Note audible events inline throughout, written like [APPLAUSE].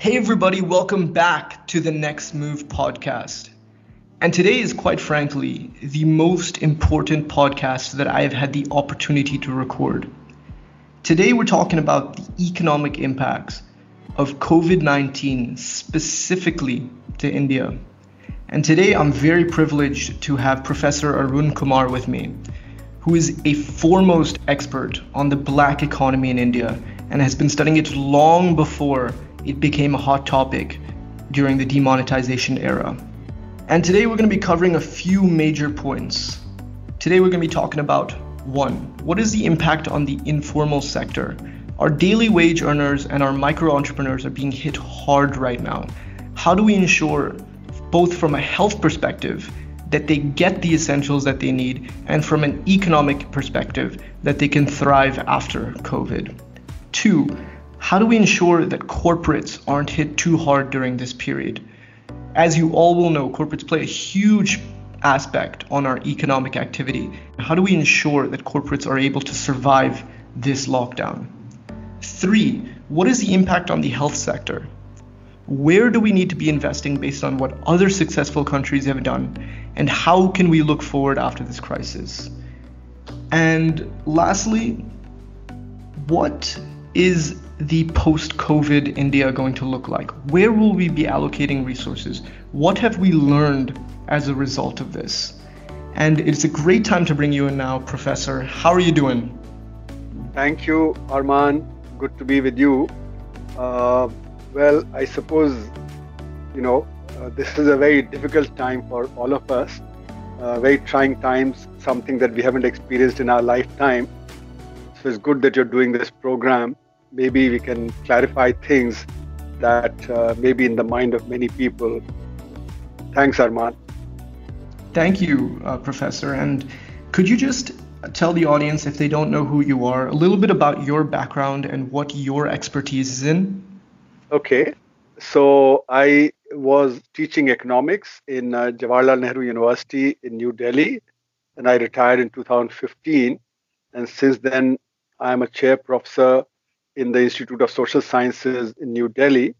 Hey, everybody, welcome back to the Next Move podcast. And today is, quite frankly, the most important podcast that I have had the opportunity to record. Today, we're talking about the economic impacts of COVID 19 specifically to India. And today, I'm very privileged to have Professor Arun Kumar with me, who is a foremost expert on the black economy in India and has been studying it long before it became a hot topic during the demonetization era. And today we're going to be covering a few major points. Today we're going to be talking about one, what is the impact on the informal sector? Our daily wage earners and our micro entrepreneurs are being hit hard right now. How do we ensure, both from a health perspective, that they get the essentials that they need, and from an economic perspective, that they can thrive after COVID? Two, how do we ensure that corporates aren't hit too hard during this period? As you all will know, corporates play a huge aspect on our economic activity. How do we ensure that corporates are able to survive this lockdown? Three, what is the impact on the health sector? Where do we need to be investing based on what other successful countries have done? And how can we look forward after this crisis? And lastly, what is the post COVID India going to look like? Where will we be allocating resources? What have we learned as a result of this? And it's a great time to bring you in now, Professor. How are you doing? Thank you, Arman. Good to be with you. Uh, well, I suppose, you know, uh, this is a very difficult time for all of us, uh, very trying times, something that we haven't experienced in our lifetime. So it's good that you're doing this program maybe we can clarify things that uh, may be in the mind of many people. Thanks, Arman. Thank you, uh, Professor. And could you just tell the audience, if they don't know who you are, a little bit about your background and what your expertise is in? Okay. So I was teaching economics in uh, Jawaharlal Nehru University in New Delhi, and I retired in 2015. And since then, I'm a chair professor in the Institute of Social Sciences in New Delhi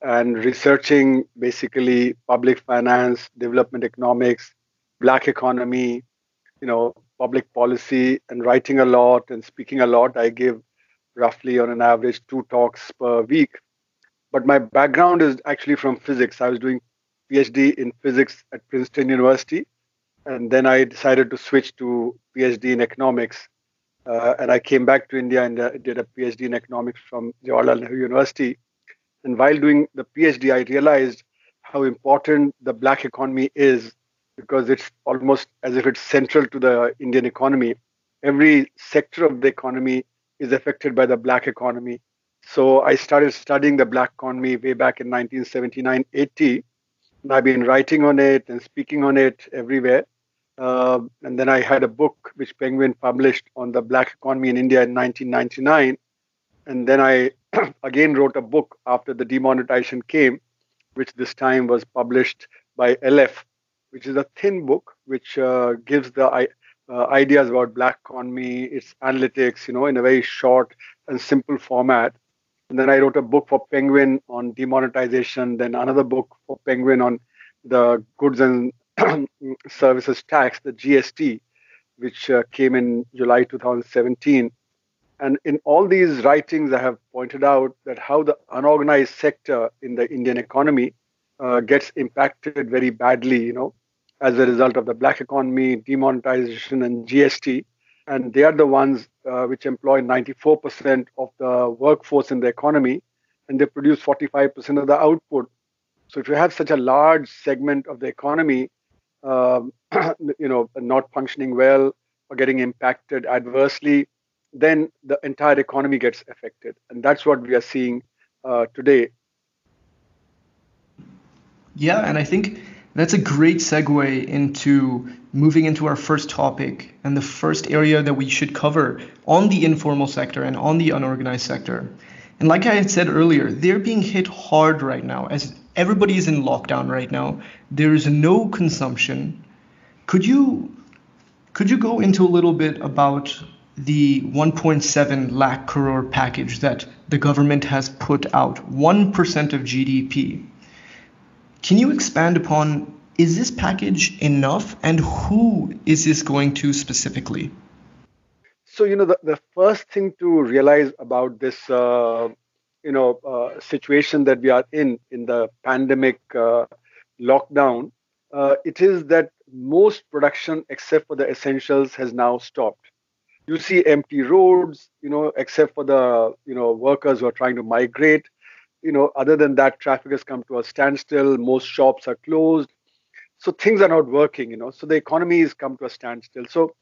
and researching basically public finance, development economics, black economy, you know, public policy, and writing a lot and speaking a lot. I give roughly on an average two talks per week. But my background is actually from physics. I was doing PhD in physics at Princeton University, and then I decided to switch to PhD in economics uh, and I came back to India and uh, did a PhD in economics from Jawaharlal Nehru University. And while doing the PhD, I realized how important the black economy is because it's almost as if it's central to the Indian economy. Every sector of the economy is affected by the black economy. So I started studying the black economy way back in 1979 80. And I've been writing on it and speaking on it everywhere. Uh, and then I had a book which Penguin published on the black economy in India in 1999. And then I [CLEARS THROAT] again wrote a book after the demonetization came, which this time was published by Aleph, which is a thin book which uh, gives the uh, ideas about black economy, its analytics, you know, in a very short and simple format. And then I wrote a book for Penguin on demonetization, then another book for Penguin on the goods and [CLEARS THROAT] services tax, the GST, which uh, came in July 2017. And in all these writings, I have pointed out that how the unorganized sector in the Indian economy uh, gets impacted very badly, you know, as a result of the black economy, demonetization, and GST. And they are the ones uh, which employ 94% of the workforce in the economy, and they produce 45% of the output. So if you have such a large segment of the economy um, [CLEARS THROAT] you know, not functioning well or getting impacted adversely, then the entire economy gets affected. And that's what we are seeing uh, today. Yeah, and I think that's a great segue into moving into our first topic and the first area that we should cover on the informal sector and on the unorganized sector. And like I had said earlier, they're being hit hard right now as everybody is in lockdown right now. There is no consumption. Could you could you go into a little bit about the 1.7 lakh crore package that the government has put out, 1% of GDP. Can you expand upon is this package enough and who is this going to specifically? So, you know, the, the first thing to realize about this, uh, you know, uh, situation that we are in, in the pandemic uh, lockdown, uh, it is that most production, except for the essentials, has now stopped. You see empty roads, you know, except for the, you know, workers who are trying to migrate. You know, other than that, traffic has come to a standstill. Most shops are closed. So things are not working, you know. So the economy has come to a standstill. So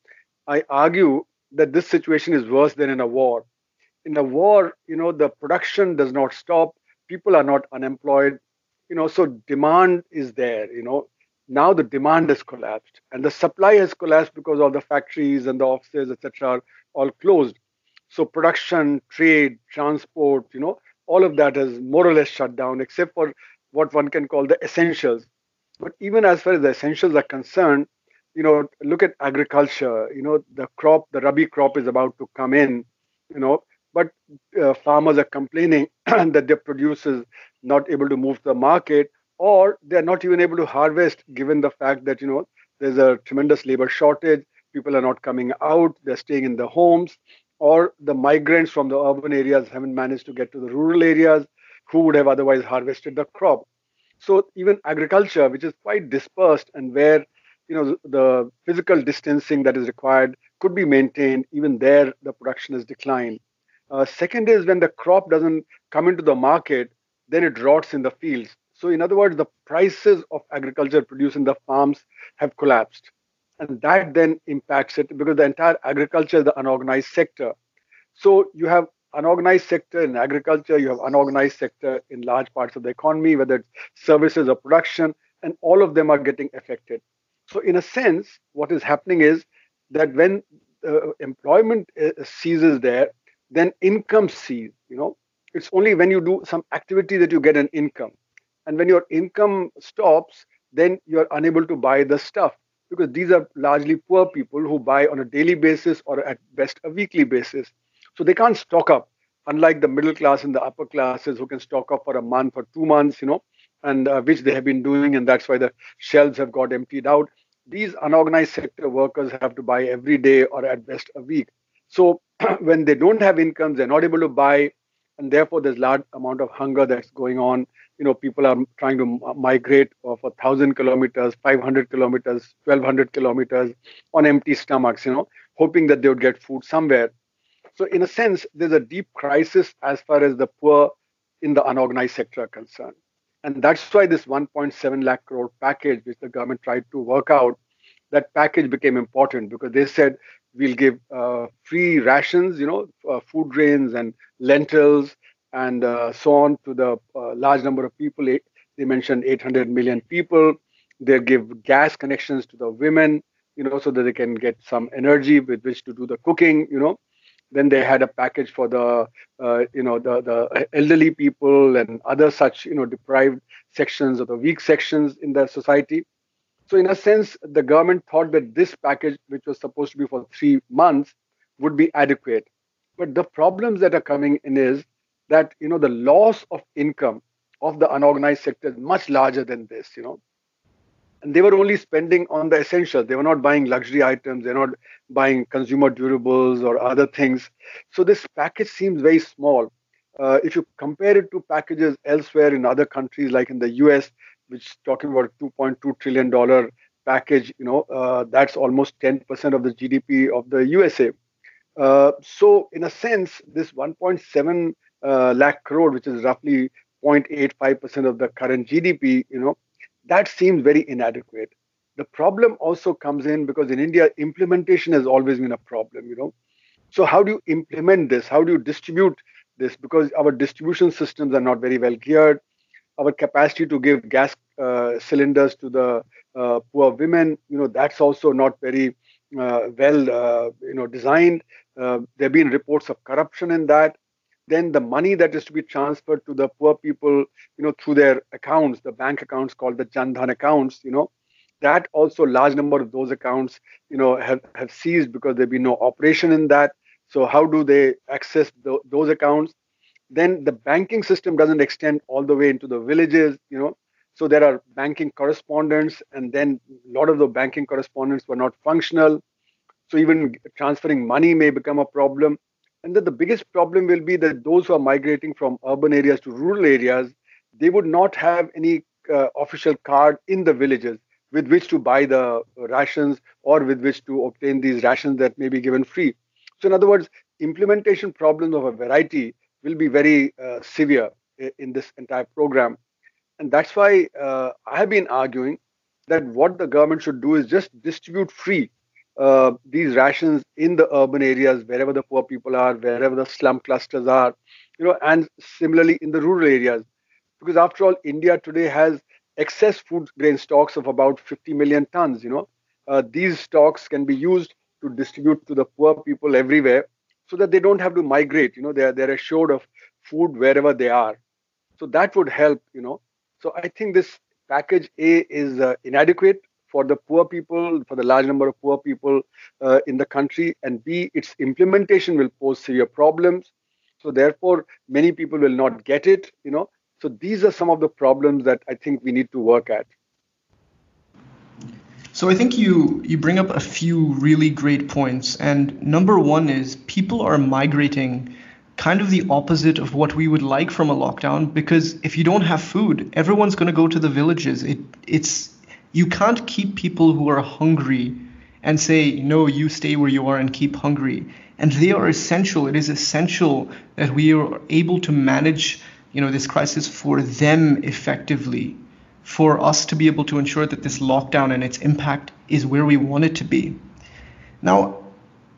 I argue that this situation is worse than in a war. In a war, you know, the production does not stop. People are not unemployed. You know, so demand is there. You know, now the demand has collapsed and the supply has collapsed because all the factories and the offices etc are all closed so production trade transport you know all of that has more or less shut down except for what one can call the essentials but even as far as the essentials are concerned you know look at agriculture you know the crop the rabi crop is about to come in you know but uh, farmers are complaining [CLEARS THROAT] that their produce is not able to move to the market or they're not even able to harvest given the fact that you know there's a tremendous labor shortage people are not coming out they're staying in their homes or the migrants from the urban areas haven't managed to get to the rural areas who would have otherwise harvested the crop. So even agriculture which is quite dispersed and where you know the physical distancing that is required could be maintained even there the production has declined uh, second is when the crop doesn't come into the market then it rots in the fields so, in other words, the prices of agriculture produced in the farms have collapsed. And that then impacts it because the entire agriculture is the unorganized sector. So, you have unorganized sector in agriculture, you have unorganized sector in large parts of the economy, whether it's services or production, and all of them are getting affected. So, in a sense, what is happening is that when uh, employment uh, ceases there, then income ceases. You know, it's only when you do some activity that you get an income. And when your income stops, then you're unable to buy the stuff because these are largely poor people who buy on a daily basis or at best a weekly basis. So they can't stock up, unlike the middle class and the upper classes who can stock up for a month or two months, you know, and uh, which they have been doing, and that's why the shelves have got emptied out. These unorganized sector workers have to buy every day or at best a week. So [CLEARS THROAT] when they don't have incomes, they're not able to buy, and therefore there's large amount of hunger that's going on. You know people are trying to uh, migrate for 1000 kilometers 500 kilometers 1200 kilometers on empty stomachs you know hoping that they would get food somewhere. So in a sense there's a deep crisis as far as the poor in the unorganized sector are concerned. And that's why this 1.7 lakh crore package which the government tried to work out that package became important because they said we'll give uh, free rations you know uh, food grains and lentils and uh, so on to the large number of people. They mentioned 800 million people. They give gas connections to the women, you know, so that they can get some energy with which to do the cooking, you know. Then they had a package for the, uh, you know, the, the elderly people and other such, you know, deprived sections or the weak sections in the society. So in a sense, the government thought that this package, which was supposed to be for three months, would be adequate. But the problems that are coming in is that you know the loss of income of the unorganized sector is much larger than this you know. And they were only spending on the essentials. They were not buying luxury items. They're not buying consumer durables or other things. So this package seems very small. Uh, if you compare it to packages elsewhere in other countries like in the us which talking about 2.2 trillion dollar package you know uh, that's almost 10% of the gdp of the usa uh, so in a sense this 1.7 uh, lakh crore, which is roughly 0.85% of the current GDP, you know, that seems very inadequate. The problem also comes in because in India, implementation has always been a problem, you know. So how do you implement this? How do you distribute this? Because our distribution systems are not very well geared. Our capacity to give gas uh, cylinders to the uh, poor women, you know, that's also not very uh, well, uh, you know, designed. Uh, there have been reports of corruption in that then the money that is to be transferred to the poor people, you know, through their accounts, the bank accounts called the Jan Dhan accounts, you know, that also large number of those accounts, you know, have, have ceased because there been no operation in that. So how do they access the, those accounts? Then the banking system doesn't extend all the way into the villages, you know. So there are banking correspondents, and then a lot of the banking correspondents were not functional. So even transferring money may become a problem. And then the biggest problem will be that those who are migrating from urban areas to rural areas, they would not have any uh, official card in the villages with which to buy the rations or with which to obtain these rations that may be given free. So, in other words, implementation problems of a variety will be very uh, severe in this entire program. And that's why uh, I have been arguing that what the government should do is just distribute free uh, these rations in the urban areas, wherever the poor people are, wherever the slum clusters are, you know, and similarly in the rural areas. Because after all, India today has excess food grain stocks of about 50 million tons. You know, uh, these stocks can be used to distribute to the poor people everywhere, so that they don't have to migrate. You know, they're they're assured of food wherever they are. So that would help. You know, so I think this package A is uh, inadequate for the poor people, for the large number of poor people uh, in the country, and B, its implementation will pose severe problems. So therefore, many people will not get it. You know, so these are some of the problems that I think we need to work at. So I think you you bring up a few really great points and number 1 is people are migrating kind of the opposite of what we would like from a lockdown because if you don't have food everyone's going to go to the villages. It it's you can't keep people who are hungry and say no you stay where you are and keep hungry. And they are essential. It is essential that we are able to manage you know this crisis for them effectively for us to be able to ensure that this lockdown and its impact is where we want it to be. Now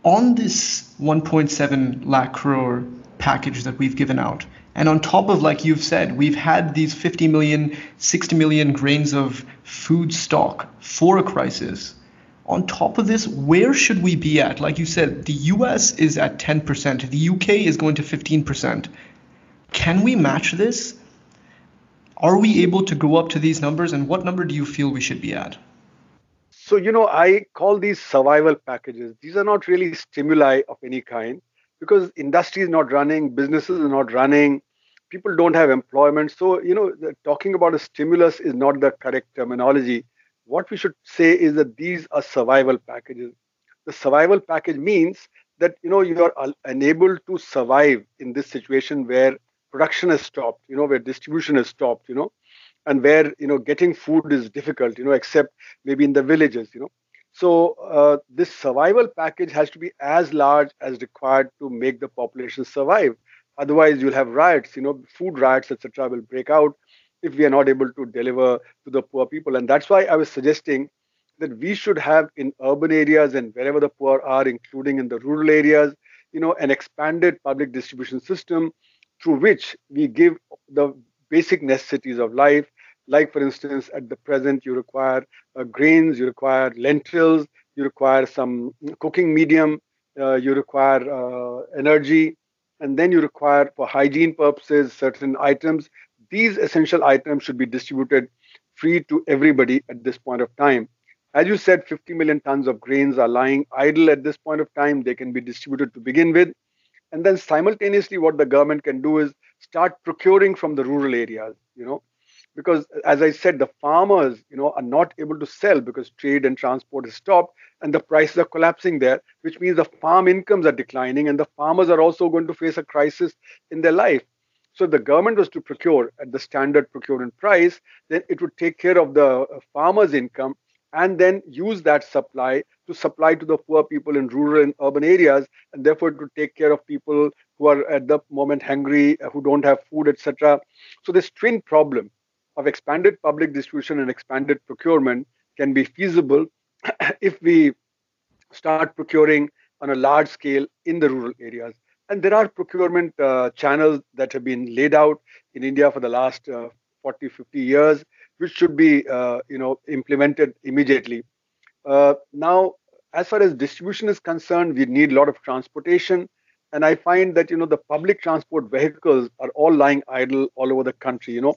on this 1.7 lakh crore package that we've given out and on top of like you've said we've had these 50 million 60 million grains of food stock for a crisis. On top of this where should we be at? Like you said the US is at 10% the UK is going to 15% can we match this? Are we able to go up to these numbers? And what number do you feel we should be at? So, you know, I call these survival packages. These are not really stimuli of any kind because industry is not running, businesses are not running, people don't have employment. So, you know, talking about a stimulus is not the correct terminology. What we should say is that these are survival packages. The survival package means that, you know, you are unable to survive in this situation where production has stopped, you know, where distribution has stopped, you know, and where, you know, getting food is difficult, you know, except maybe in the villages, you know. So uh, this survival package has to be as large as required to make the population survive. Otherwise, you'll have riots, you know, food riots, etc., will break out if we are not able to deliver to the poor people. And that's why I was suggesting that we should have in urban areas and wherever the poor are, including in the rural areas, you know, an expanded public distribution system through which we give the basic necessities of life. Like, for instance, at the present, you require uh, grains, you require lentils, you require some cooking medium, uh, you require uh, energy, and then you require, for hygiene purposes, certain items. These essential items should be distributed free to everybody at this point of time. As you said, 50 million tons of grains are lying idle at this point of time. They can be distributed to begin with. And then simultaneously, what the government can do is start procuring from the rural areas, you know, because as I said, the farmers, you know, are not able to sell because trade and transport is stopped and the prices are collapsing there, which means the farm incomes are declining and the farmers are also going to face a crisis in their life. So the government was to procure at the standard procurement price, then it would take care of the farmer's income and then use that supply to supply to the poor people in rural and urban areas and therefore to take care of people who are at the moment hungry who don't have food etc so this twin problem of expanded public distribution and expanded procurement can be feasible [CLEARS THROAT] if we start procuring on a large scale in the rural areas and there are procurement uh, channels that have been laid out in india for the last uh, 40 50 years which should be uh, you know implemented immediately. Uh, now, as far as distribution is concerned, we need a lot of transportation, and I find that you know the public transport vehicles are all lying idle all over the country. You know,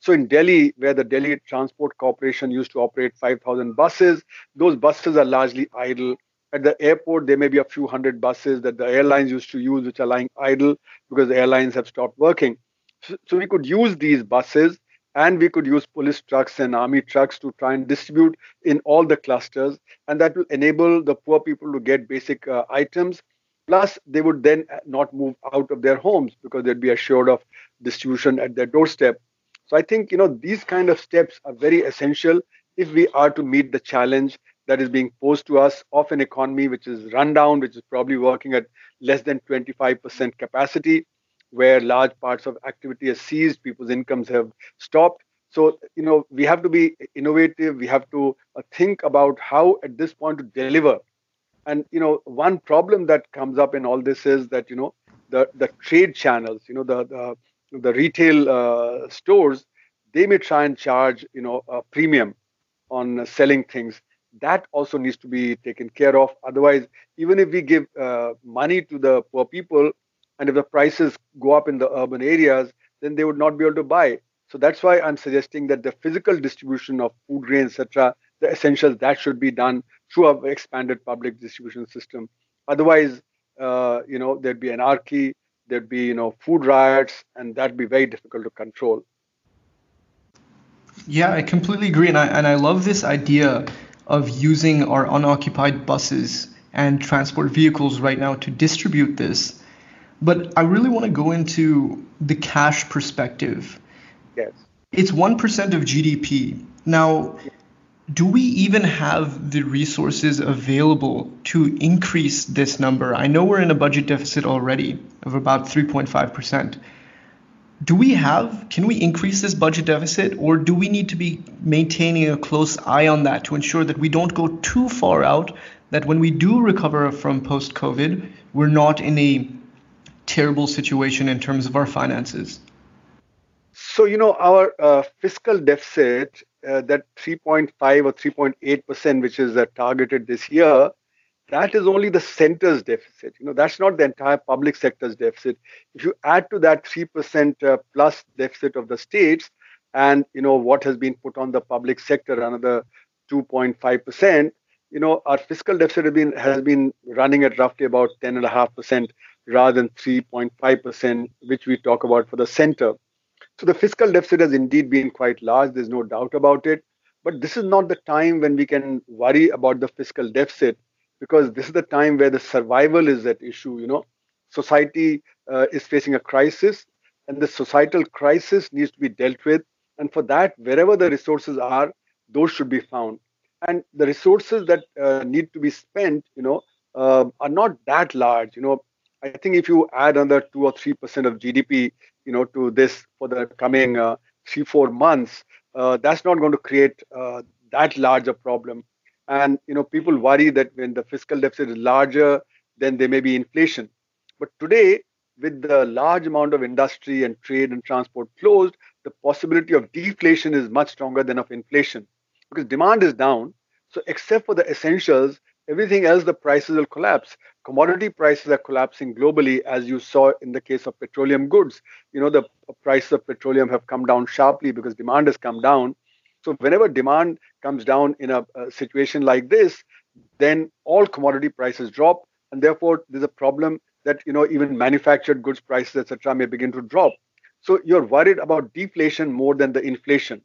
so in Delhi, where the Delhi Transport Corporation used to operate 5,000 buses, those buses are largely idle. at the airport, there may be a few hundred buses that the airlines used to use, which are lying idle because the airlines have stopped working. So, so we could use these buses and we could use police trucks and army trucks to try and distribute in all the clusters. And that will enable the poor people to get basic uh, items. Plus, they would then not move out of their homes because they'd be assured of distribution at their doorstep. So I think you know these kind of steps are very essential if we are to meet the challenge that is being posed to us of an economy which is run down, which is probably working at less than 25% capacity, where large parts of activity has ceased, people's incomes have stopped. So, you know, we have to be innovative. We have to uh, think about how, at this point, to deliver. And you know, one problem that comes up in all this is that you know the the trade channels, you know, the the the retail uh, stores, they may try and charge you know a premium on selling things that also needs to be taken care of otherwise even if we give uh, money to the poor people and if the prices go up in the urban areas then they would not be able to buy. So that's why i'm suggesting that the physical distribution of food grain etc the essentials that should be done through an expanded public distribution system. Otherwise uh, you know there'd be anarchy there'd be you know food riots and that'd be very difficult to control. Yeah i completely agree. And i and i love this idea of using our unoccupied buses and transport vehicles right now to distribute this but i really want to go into the cash perspective yes it's 1% of gdp now do we even have the resources available to increase this number? I know we're in a budget deficit already of about 3.5%. Do we have, can we increase this budget deficit or do we need to be maintaining a close eye on that to ensure that we don't go too far out, that when we do recover from post COVID, we're not in a terrible situation in terms of our finances? So, you know, our uh, fiscal deficit uh, that 3.5 or 3.8 percent, which is uh, targeted this year, that is only the center's deficit. You know, that's not the entire public sector's deficit. If you add to that 3 percent uh, plus deficit of the states, and you know what has been put on the public sector, another 2.5 percent, you know, our fiscal deficit has been has been running at roughly about 10.5 percent rather than 3.5 percent, which we talk about for the center. So the fiscal deficit has indeed been quite large. There's no doubt about it. But this is not the time when we can worry about the fiscal deficit because this is the time where the survival is at issue. You know, society uh, is facing a crisis, and the societal crisis needs to be dealt with. And for that, wherever the resources are, those should be found. And the resources that uh, need to be spent, you know, uh, are not that large. You know, I think if you add another two or three percent of GDP, you know, to this for the coming uh, three four months, uh, that's not going to create uh, that large a problem. And you know, people worry that when the fiscal deficit is larger, then there may be inflation. But today, with the large amount of industry and trade and transport closed, the possibility of deflation is much stronger than of inflation because demand is down. So, except for the essentials, everything else, the prices will collapse. Commodity prices are collapsing globally, as you saw in the case of petroleum goods. You know, the prices of petroleum have come down sharply because demand has come down. So, whenever demand comes down in a, a situation like this, then all commodity prices drop, and therefore there's a problem that you know even manufactured goods prices, etc., may begin to drop. So, you're worried about deflation more than the inflation,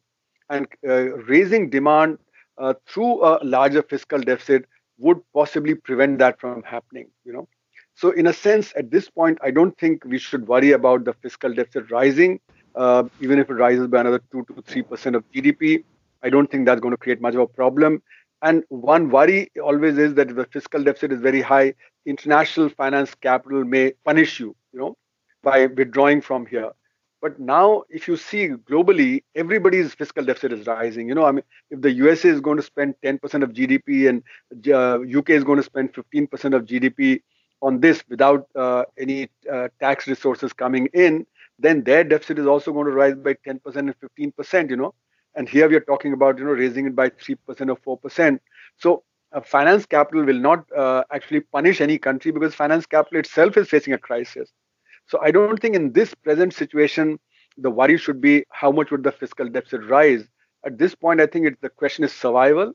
and uh, raising demand uh, through a larger fiscal deficit would possibly prevent that from happening you know? So in a sense at this point i don't think we should worry about the fiscal deficit rising. Uh, even if it rises by another 2 to 3 percent of gdp i don't think that's going to create much of a problem. And one worry always is that if the fiscal deficit is very high international finance capital may punish you you know by withdrawing from here but now, if you see globally, everybody's fiscal deficit is rising. You know, I mean, if the USA is going to spend 10% of GDP and uh, UK is going to spend 15% of GDP on this without uh, any uh, tax resources coming in, then their deficit is also going to rise by 10% and 15%. You know, and here we are talking about you know raising it by 3% or 4%. So uh, finance capital will not uh, actually punish any country because finance capital itself is facing a crisis. So I don't think in this present situation, the worry should be how much would the fiscal deficit rise. At this point, I think it, the question is survival.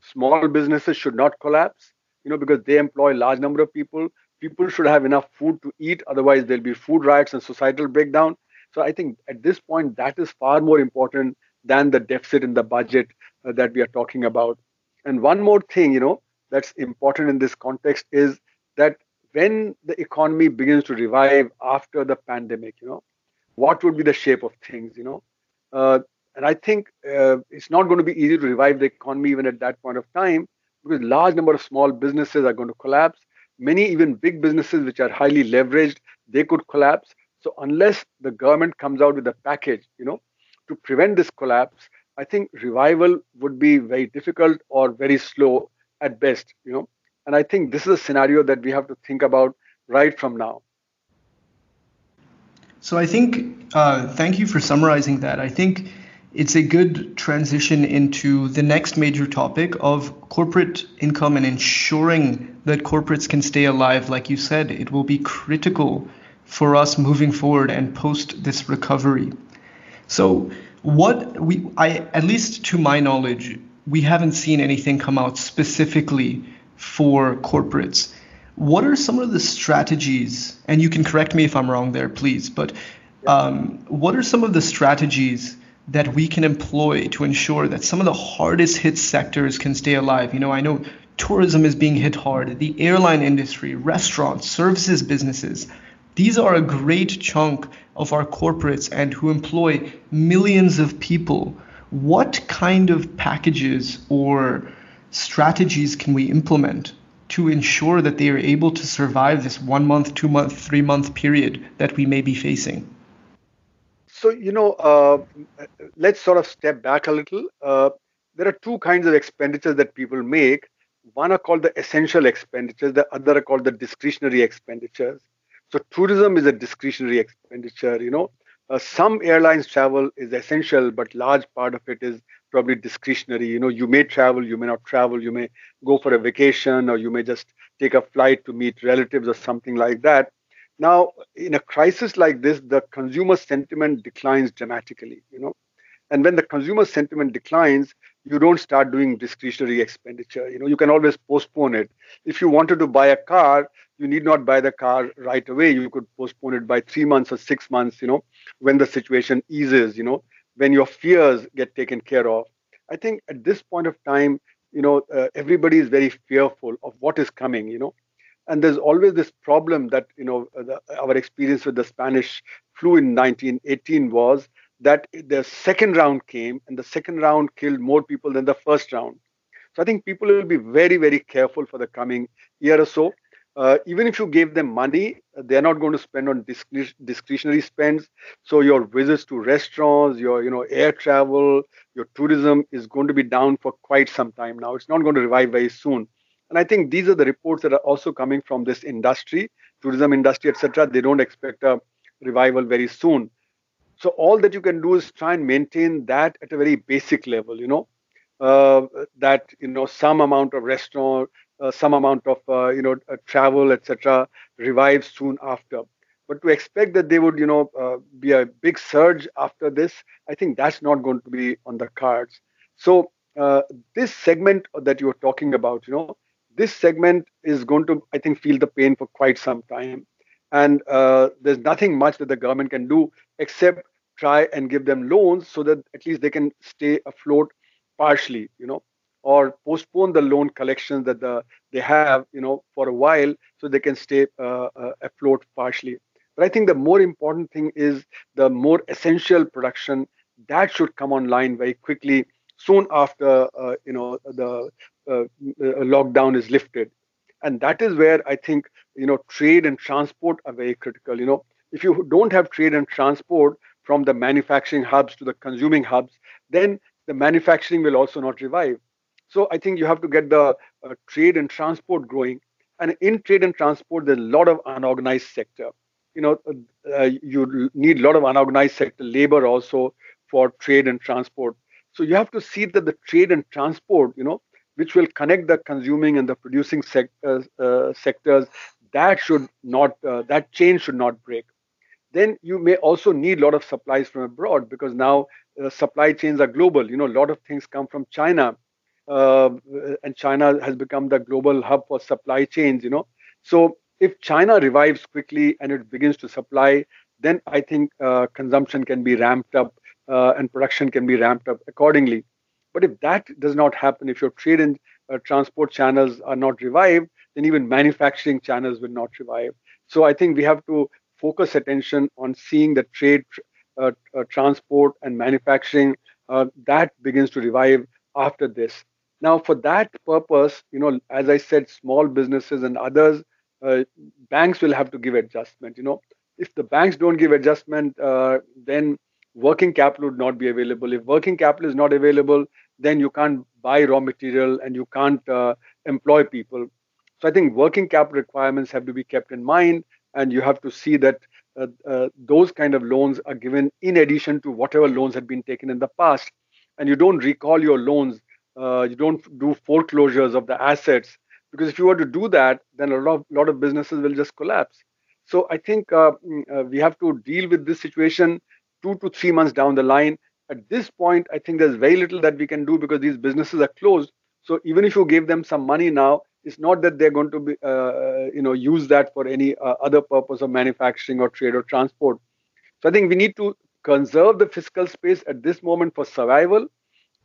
Small businesses should not collapse. you know, because they employ large number of people. People should have enough food to eat, otherwise there'll be food riots and societal breakdown. So I think at this point that is far more important than the deficit in the budget uh, that we are talking about. And one more thing, you know, that's important in this context is that when the economy begins to revive after the pandemic, you know, what would be the shape of things, you know? Uh, and I think uh, it's not going to be easy to revive the economy even at that point of time because large number of small businesses are going to collapse. Many even big businesses which are highly leveraged, they could collapse. So unless the government comes out with a package, you know, to prevent this collapse, I think revival would be very difficult or very slow at best, you know. And I think this is a scenario that we have to think about right from now. So I think, uh, thank you for summarizing that. I think it's a good transition into the next major topic of corporate income and ensuring that corporates can stay alive. Like you said, it will be critical for us moving forward and post this recovery. So, what we, I, at least to my knowledge, we haven't seen anything come out specifically for corporates. What are some of the strategies, and you can correct me if I'm wrong there, please, but um, what are some of the strategies that we can employ to ensure that some of the hardest hit sectors can stay alive? You know, I know tourism is being hit hard, the airline industry, restaurants, services businesses. These are a great chunk of our corporates and who employ millions of people. What kind of packages or strategies can we implement to ensure that they are able to survive this one month, two month, three month period that we may be facing? So, you know, uh, let's sort of step back a little. Uh, there are two kinds of expenditures that people make. One are called the essential expenditures, the other are called the discretionary expenditures. So tourism is a discretionary expenditure. You know, uh, some airlines travel is essential, but large part of it is probably discretionary. You know, you may travel, you may not travel, you may go for a vacation, or you may just take a flight to meet relatives or something like that. Now, in a crisis like this, the consumer sentiment declines dramatically. You know, and when the consumer sentiment declines, you don't start doing discretionary expenditure. You know, you can always postpone it. If you wanted to buy a car, you need not buy the car right away. You could postpone it by three months or six months, you know, when the situation eases, you know, when your fears get taken care of. I think at this point of time, you know, uh, everybody is very fearful of what is coming, you know. And there's always this problem that, you know, the, our experience with the Spanish flu in 1918 was that the second round came and the second round killed more people than the first round. So I think people will be very, very careful for the coming year or so. Uh, even if you gave them money, they're not going to spend on discre- discretionary spends. So your visits to restaurants, your you know air travel, your tourism is going to be down for quite some time now. It's not going to revive very soon. And I think these are the reports that are also coming from this industry, tourism industry, etc. They don't expect a revival very soon. So all that you can do is try and maintain that at a very basic level. You know, uh, that you know some amount of restaurant, some amount of uh, you know uh, travel, etc. revives soon after. But to expect that they would you know uh, be a big surge after this, I think that's not going to be on the cards. So uh, this segment that you are talking about, you know, this segment is going to I think feel the pain for quite some time and uh, there's nothing much that the government can do except try and give them loans so that at least they can stay afloat partially you know or postpone the loan collection that the, they have you know for a while so they can stay uh, uh, afloat partially. But i think the more important thing is the more essential production that should come online very quickly soon after uh, you know the uh, lockdown is lifted. And that is where i think you know trade and transport are very critical. You know if you don't have trade and transport from the manufacturing hubs to the consuming hubs then the manufacturing will also not revive so i think you have to get the uh, trade and transport growing. And in trade and transport there's a lot of unorganized sector. You know uh, you need a lot of unorganized sector labor also for trade and transport. So you have to see that the trade and transport you know which will connect the consuming and the producing sectors, uh, sectors that should not uh, that chain should not break. Then you may also need a lot of supplies from abroad because now uh, supply chains are global. You know a lot of things come from china uh, and China has become the global hub for supply chains. You know, so if China revives quickly and it begins to supply, then I think uh, consumption can be ramped up uh, and production can be ramped up accordingly. But if that does not happen, if your trade and uh, transport channels are not revived, then even manufacturing channels will not revive. So I think we have to focus attention on seeing the trade, uh, uh, transport, and manufacturing that begins to revive after this. Now, for that purpose, you know, as I said, small businesses and others, uh, banks will have to give adjustment. You know, if the banks don't give adjustment, uh, then working capital would not be available. If working capital is not available, then you can't buy raw material and you can't uh, employ people. So I think working capital requirements have to be kept in mind, and you have to see that uh, uh, those kind of loans are given in addition to whatever loans had been taken in the past. And you don't recall your loans, uh, you don't do foreclosures of the assets, because if you were to do that, then a lot of, lot of businesses will just collapse. So I think uh, mm, uh, we have to deal with this situation two to three months down the line. At this point, I think there's very little that we can do because these businesses are closed. So even if you give them some money now, it's not that they're going to be, uh, you know, use that for any uh, other purpose of manufacturing or trade or transport. So I think we need to conserve the fiscal space at this moment for survival,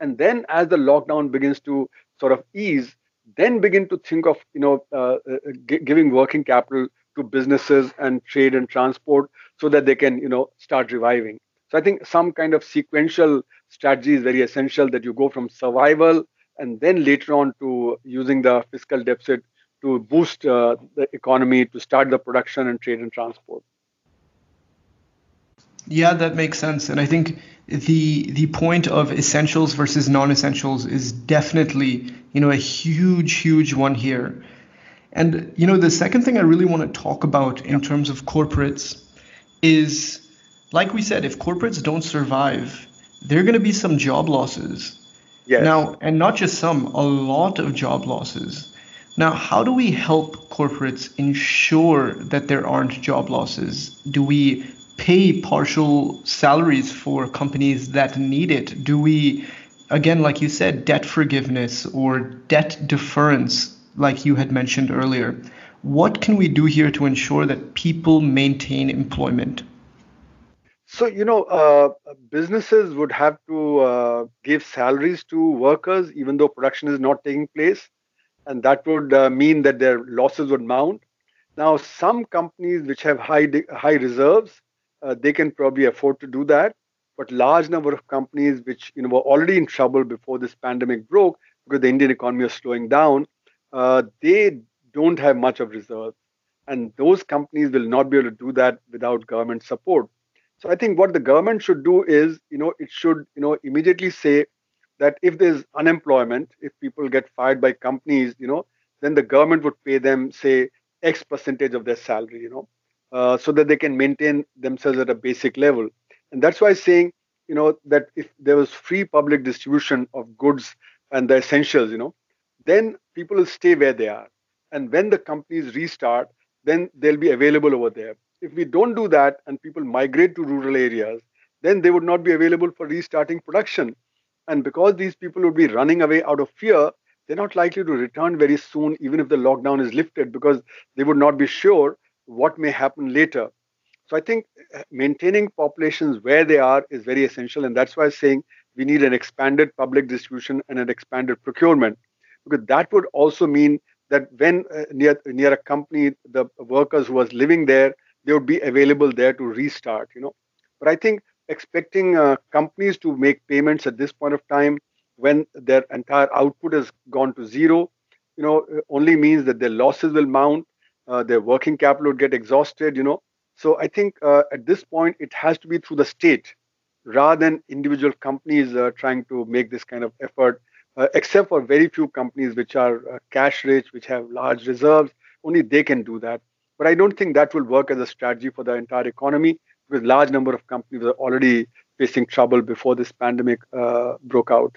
and then as the lockdown begins to sort of ease, then begin to think of, you know, uh, uh g- giving working capital to businesses and trade and transport so that they can, you know, start reviving. So I think some kind of sequential strategy is very essential that you go from survival and then later on to using the fiscal deficit to boost uh, the economy, to start the production and trade and transport. Yeah, that makes sense. And I think the the point of essentials versus non-essentials is definitely, you know, a huge, huge one here. And you know, the second thing I really want to talk about in terms of corporates is like we said, if corporates don't survive, there are going to be some job losses. Yes. Now, and not just some, a lot of job losses. Now, how do we help corporates ensure that there aren't job losses? Do we pay partial salaries for companies that need it? Do we, again, like you said, debt forgiveness or debt deference, like you had mentioned earlier? What can we do here to ensure that people maintain employment? So, you know, uh, businesses would have to uh, give salaries to workers even though production is not taking place. And that would uh, mean that their losses would mount. Now, some companies which have high, high reserves, uh, they can probably afford to do that. But large number of companies which you know were already in trouble before this pandemic broke because the Indian economy was slowing down, uh, they don't have much of reserves. And those companies will not be able to do that without government support. So I think what the government should do is, you know, it should, you know, immediately say that if there's unemployment, if people get fired by companies, you know, then the government would pay them, say, X percentage of their salary, you know, uh, so that they can maintain themselves at a basic level. And that's why saying, you know, that if there was free public distribution of goods and the essentials, you know, then people will stay where they are. And when the companies restart, then they'll be available over there if we don't do that and people migrate to rural areas, then they would not be available for restarting production. And because these people would be running away out of fear, they're not likely to return very soon, even if the lockdown is lifted, because they would not be sure what may happen later. So I think uh, maintaining populations where they are is very essential. And that's why I'm saying we need an expanded public distribution and an expanded procurement, because that would also mean that when uh, near, near a company, the workers who was living there they would be available there to restart you know but i think expecting uh, companies to make payments at this point of time when their entire output has gone to zero you know only means that their losses will mount uh, their working capital would get exhausted you know. So i think uh, at this point it has to be through the state rather than individual companies uh, trying to make this kind of effort uh, except for very few companies which are uh, cash rich which have large reserves. Only they can do that. But I don't think that will work as a strategy for the entire economy because large number of companies are already facing trouble before this pandemic uh, broke out.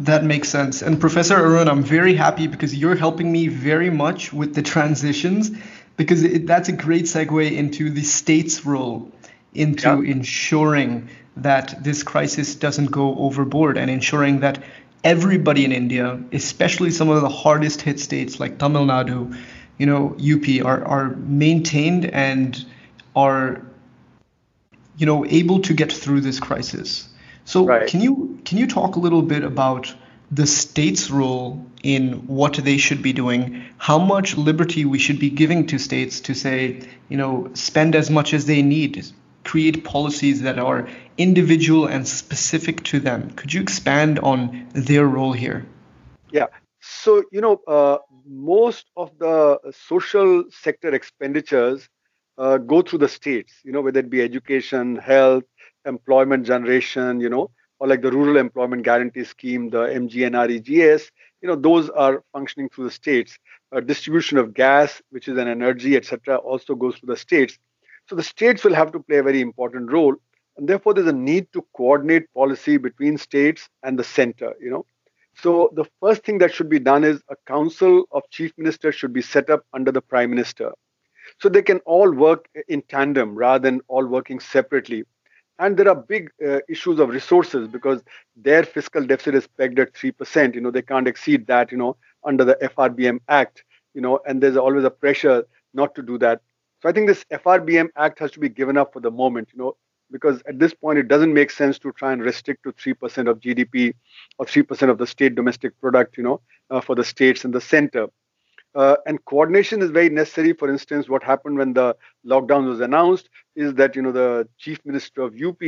That makes sense. And Professor Arun, I'm very happy because you're helping me very much with the transitions because it, that's a great segue into the state's role into yeah. ensuring that this crisis doesn't go overboard and ensuring that everybody in India, especially some of the hardest hit states like Tamil Nadu, you know, UP, are, are maintained and are, you know, able to get through this crisis. So right. can you can you talk a little bit about the state's role in what they should be doing, how much liberty we should be giving to states to say, you know, spend as much as they need, create policies that are individual and specific to them. Could you expand on their role here? Yeah. So, you know, uh, most of the social sector expenditures uh, go through the states, you know, whether it be education, health, employment generation, you know, or like the Rural Employment Guarantee Scheme, the MGNREGS, you know, those are functioning through the states. Uh, distribution of gas, which is an energy, etc., also goes to the states. So the states will have to play a very important role, and therefore there's a need to coordinate policy between states and the center. You know, so the first thing that should be done is a council of chief ministers should be set up under the prime minister, so they can all work in tandem rather than all working separately and there are big uh, issues of resources because their fiscal deficit is pegged at 3% you know they can't exceed that you know under the frbm act you know and there's always a pressure not to do that. So i think this frbm act has to be given up for the moment you know because at this point it doesn't make sense to try and restrict to 3% of gdp or 3% of the state domestic product you know uh, for the states and the center uh, and coordination is very necessary. For instance, what happened when the lockdown was announced is that you know the chief minister of UP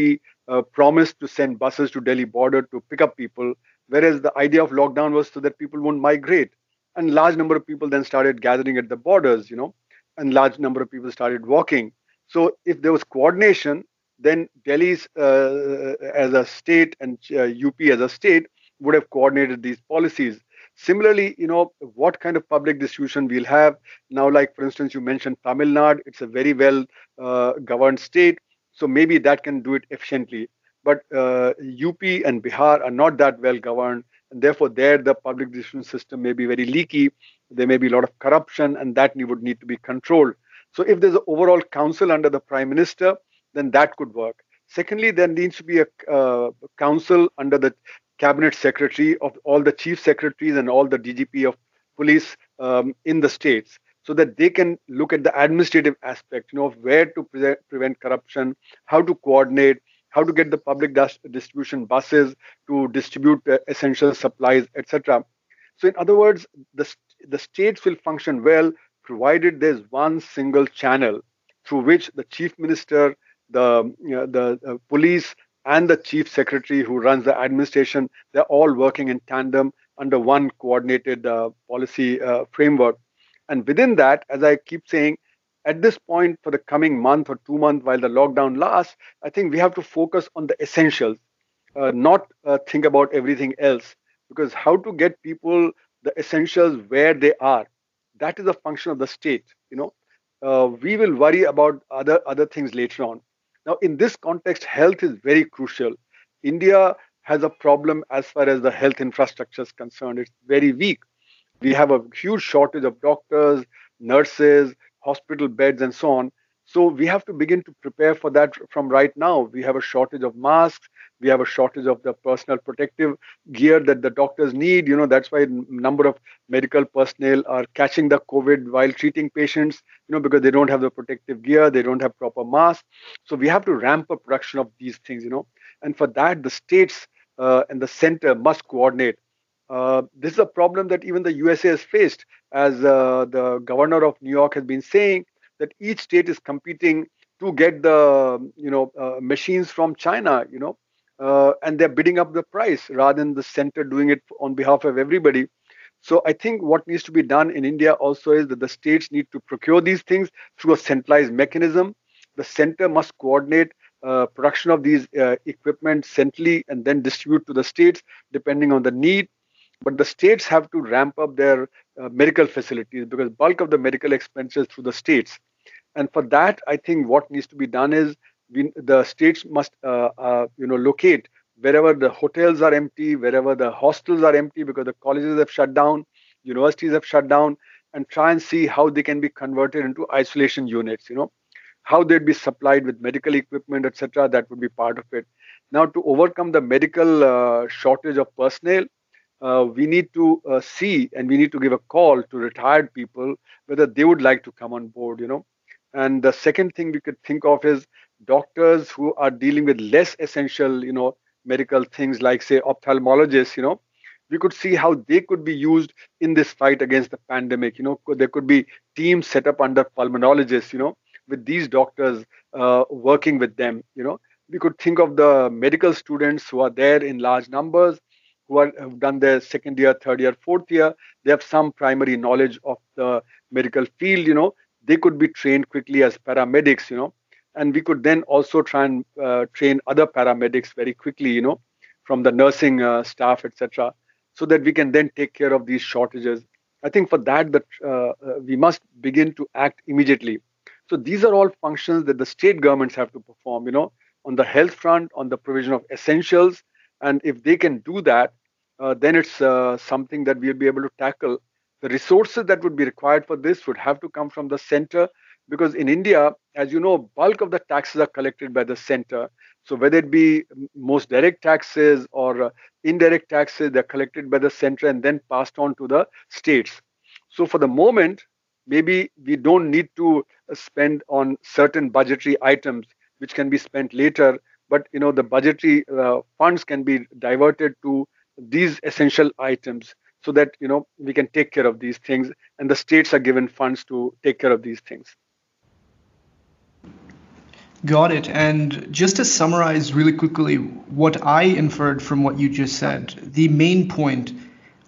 uh, promised to send buses to Delhi border to pick up people, whereas the idea of lockdown was so that people won't migrate. And large number of people then started gathering at the borders, you know, and large number of people started walking. So if there was coordination, then Delhi's uh, as a state and UP uh, as a state would have coordinated these policies Similarly, you know, what kind of public distribution we'll have. Now, like for instance, you mentioned Tamil Nadu, it's a very well uh, governed state. So maybe that can do it efficiently. But uh, UP and Bihar are not that well governed. And therefore, there the public distribution system may be very leaky. There may be a lot of corruption, and that would need to be controlled. So, if there's an overall council under the prime minister, then that could work. Secondly, there needs to be a uh, council under the cabinet secretary of all the chief secretaries and all the DGP of police um, in the states so that they can look at the administrative aspect, you know, of where to pre- prevent corruption, how to coordinate, how to get the public distribution buses to distribute uh, essential supplies, etc. So, in other words, the, the states will function well provided there's one single channel through which the chief minister, the, you know, the uh, police, and the chief secretary who runs the administration, they're all working in tandem under one coordinated uh, policy uh, framework. And within that, as I keep saying, at this point for the coming month or two months while the lockdown lasts, I think we have to focus on the essentials, uh, not uh, think about everything else. Because how to get people the essentials where they are, that is a function of the state. You know, uh, we will worry about other other things later on. Now, in this context, health is very crucial. India has a problem as far as the health infrastructure is concerned. It's very weak. We have a huge shortage of doctors, nurses, hospital beds, and so on. So we have to begin to prepare for that from right now. We have a shortage of masks. We have a shortage of the personal protective gear that the doctors need. You know, that's why number of medical personnel are catching the COVID while treating patients, you know, because they don't have the protective gear, they don't have proper masks. So we have to ramp up production of these things, you know. And for that, the states uh, and the center must coordinate. Uh, this is a problem that even the USA has faced, as uh, the governor of New York has been saying that each state is competing to get the you know uh, machines from China, you know, uh, and they're bidding up the price rather than the center doing it on behalf of everybody. So I think what needs to be done in India also is that the states need to procure these things through a centralized mechanism. The center must coordinate uh, production of these uh, equipment centrally and then distribute to the states depending on the need. But the states have to ramp up their uh, medical facilities because bulk of the medical expenses through the states. And for that, I think what needs to be done is we, the states must, uh, uh, you know, locate wherever the hotels are empty, wherever the hostels are empty because the colleges have shut down, universities have shut down, and try and see how they can be converted into isolation units. You know, how they'd be supplied with medical equipment, etc. That would be part of it. Now, to overcome the medical uh, shortage of personnel, uh, we need to uh, see and we need to give a call to retired people whether they would like to come on board, you know. And the second thing we could think of is doctors who are dealing with less essential, you know, medical things like say ophthalmologists, you know, we could see how they could be used in this fight against the pandemic. You know, there could be teams set up under pulmonologists, you know, with these doctors uh, working with them. You know, we could think of the medical students who are there in large numbers, who are, have done their second year, third year, fourth year. They have some primary knowledge of the medical field. You know, they could be trained quickly as paramedics. You know, and we could then also try and uh, train other paramedics very quickly. You know, from the nursing uh, staff, etc so that we can then take care of these shortages. I think for that, that uh, uh, we must begin to act immediately. So these are all functions that the state governments have to perform. You know, on the health front, on the provision of essentials, and if they can do that, uh, then it's uh, something that we'll be able to tackle. The resources that would be required for this would have to come from the center, because in India, as you know, bulk of the taxes are collected by the center. So whether it be most direct taxes or uh, indirect taxes, they're collected by the center and then passed on to the states. So for the moment, maybe we don't need to uh, spend on certain budgetary items which can be spent later, but you know the budgetary uh, funds can be diverted to these essential items so that you know we can take care of these things and the states are given funds to take care of these things Got it. And just to summarize really quickly what I inferred from what you just said, the main point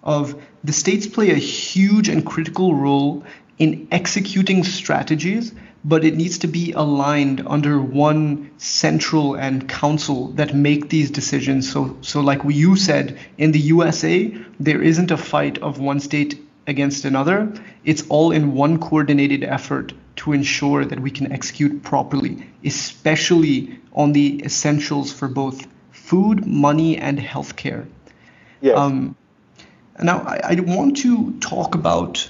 of the states play a huge and critical role in executing strategies, but it needs to be aligned under one central and council that make these decisions. So, so like you said, in the USA, there isn't a fight of one state against another. It's all in one coordinated effort to ensure that we can execute properly, especially on the essentials for both food, money, and healthcare. Yes. Um, now, I, I, want to talk about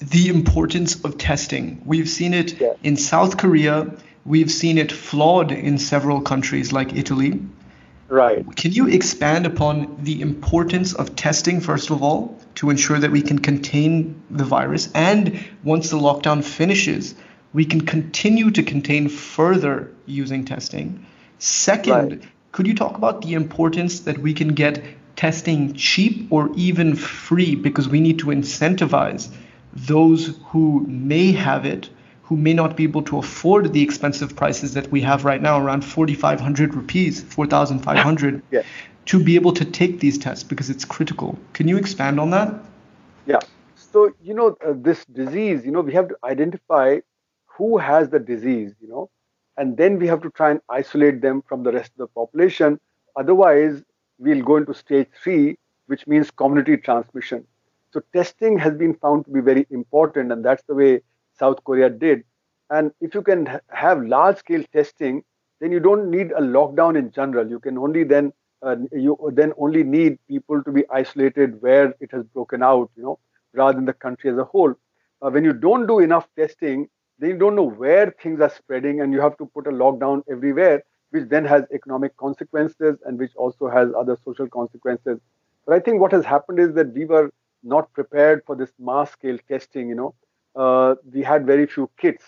the importance of testing. We've seen it yes. in South Korea. We've seen it flawed in several countries like Italy. Right. Can you expand upon the importance of testing, first of all, to ensure that we can contain the virus? And once the lockdown finishes, we can continue to contain further using testing. Second, right. could you talk about the importance that we can get testing cheap or even free because we need to incentivize those who may have it who may not be able to afford the expensive prices that we have right now, around 4,500 rupees, 4,500, [LAUGHS] yeah. to be able to take these tests because it's critical. Can you expand on that? Yeah. So, you know, uh, this disease, you know, we have to identify who has the disease, you know, and then we have to try and isolate them from the rest of the population. Otherwise, we'll go into stage three, which means community transmission. So, testing has been found to be very important, and that's the way South Korea did. And if you can have large scale testing, then you don't need a lockdown in general. You can only then uh, you then only need people to be isolated where it has broken out, you know, rather than the country as a whole. Uh, when you don't do enough testing, then you don't know where things are spreading, and you have to put a lockdown everywhere, which then has economic consequences and which also has other social consequences. But I think what has happened is that we were not prepared for this mass scale testing, you know, uh, we had very few kits.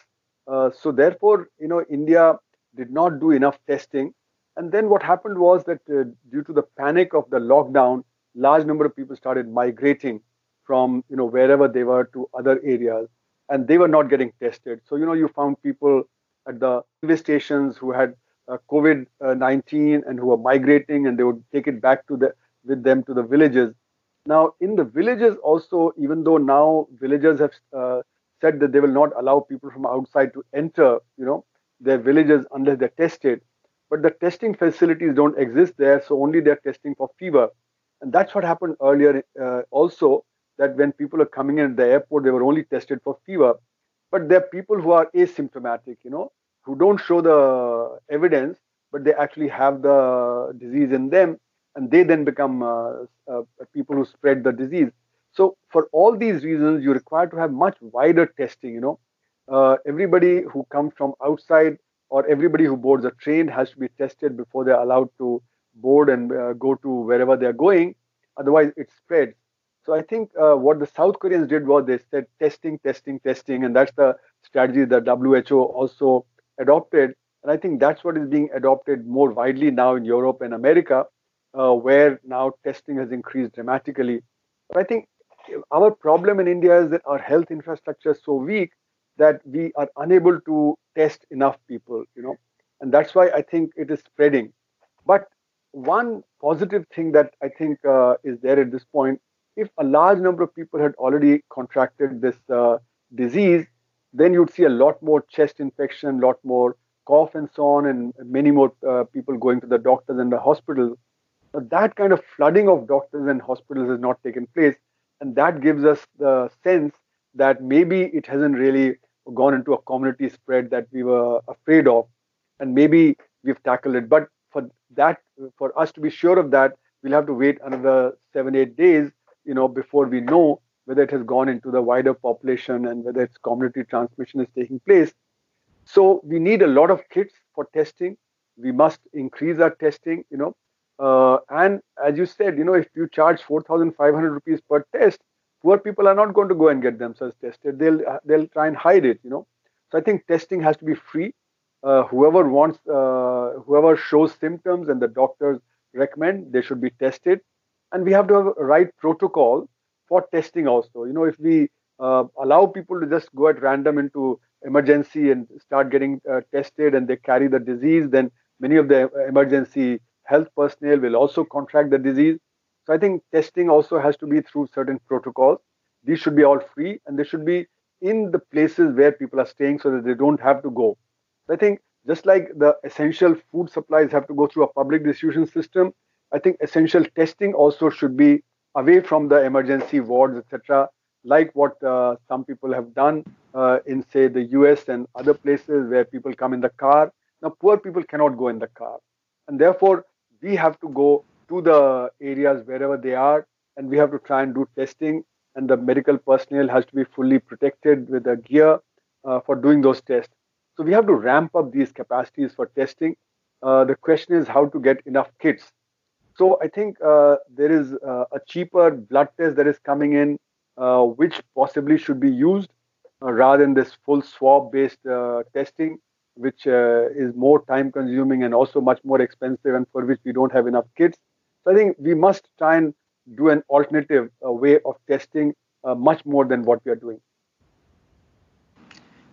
Uh, so therefore, you know, India did not do enough testing. And then what happened was that uh, due to the panic of the lockdown, large number of people started migrating from you know wherever they were to other areas, and they were not getting tested. So you know you found people at the railway stations who had uh, COVID-19 and who were migrating, and they would take it back to the with them to the villages. Now in the villages also, even though now villagers have uh, said that they will not allow people from outside to enter, you know, their villages unless they're tested. But the testing facilities don't exist there, so only they're testing for fever. And that's what happened earlier uh, also, that when people are coming in at the airport, they were only tested for fever. But there are people who are asymptomatic, you know, who don't show the evidence, but they actually have the disease in them, and they then become uh, uh, people who spread the disease. So for all these reasons, you require to have much wider testing. You know, uh, everybody who comes from outside or everybody who boards a train has to be tested before they're allowed to board and uh, go to wherever they're going. Otherwise, it spreads. So I think uh, what the South Koreans did was they said testing, testing, testing, and that's the strategy that WHO also adopted. And I think that's what is being adopted more widely now in Europe and America, uh, where now testing has increased dramatically. But I think our problem in India is that our health infrastructure is so weak that we are unable to test enough people, you know, and that's why I think it is spreading. But one positive thing that I think uh, is there at this point, if a large number of people had already contracted this uh, disease, then you'd see a lot more chest infection, a lot more cough and so on, and many more uh, people going to the doctors and the hospitals. But that kind of flooding of doctors and hospitals has not taken place. And that gives us the sense that maybe it hasn't really gone into a community spread that we were afraid of. And maybe we've tackled it. But for that, for us to be sure of that, we'll have to wait another seven, eight days, you know, before we know whether it has gone into the wider population and whether its community transmission is taking place. So we need a lot of kits for testing. We must increase our testing, you know. Uh, and as you said, you know, if you charge 4,500 rupees per test, poor people are not going to go and get themselves tested. They'll they'll try and hide it, you know. So I think testing has to be free. Uh, whoever wants, uh, whoever shows symptoms and the doctors recommend, they should be tested. And we have to have a right protocol for testing also. You know, if we uh, allow people to just go at random into emergency and start getting uh, tested and they carry the disease, then many of the emergency health personnel will also contract the disease. So I think testing also has to be through certain protocols. These should be all free and they should be in the places where people are staying so that they don't have to go. So I think just like the essential food supplies have to go through a public distribution system, I think essential testing also should be away from the emergency wards, etc., like what uh, some people have done uh, in, say, the US and other places where people come in the car. Now, poor people cannot go in the car. And therefore, we have to go to the areas wherever they are and we have to try and do testing. And the medical personnel has to be fully protected with the gear uh, for doing those tests. So we have to ramp up these capacities for testing. Uh, the question is how to get enough kits so I think uh, there is uh, a cheaper blood test that is coming in, uh, which possibly should be used uh, rather than this full swab-based uh, testing, which uh, is more time-consuming and also much more expensive, and for which we don't have enough kits. So I think we must try and do an alternative way of testing much more than what we are doing.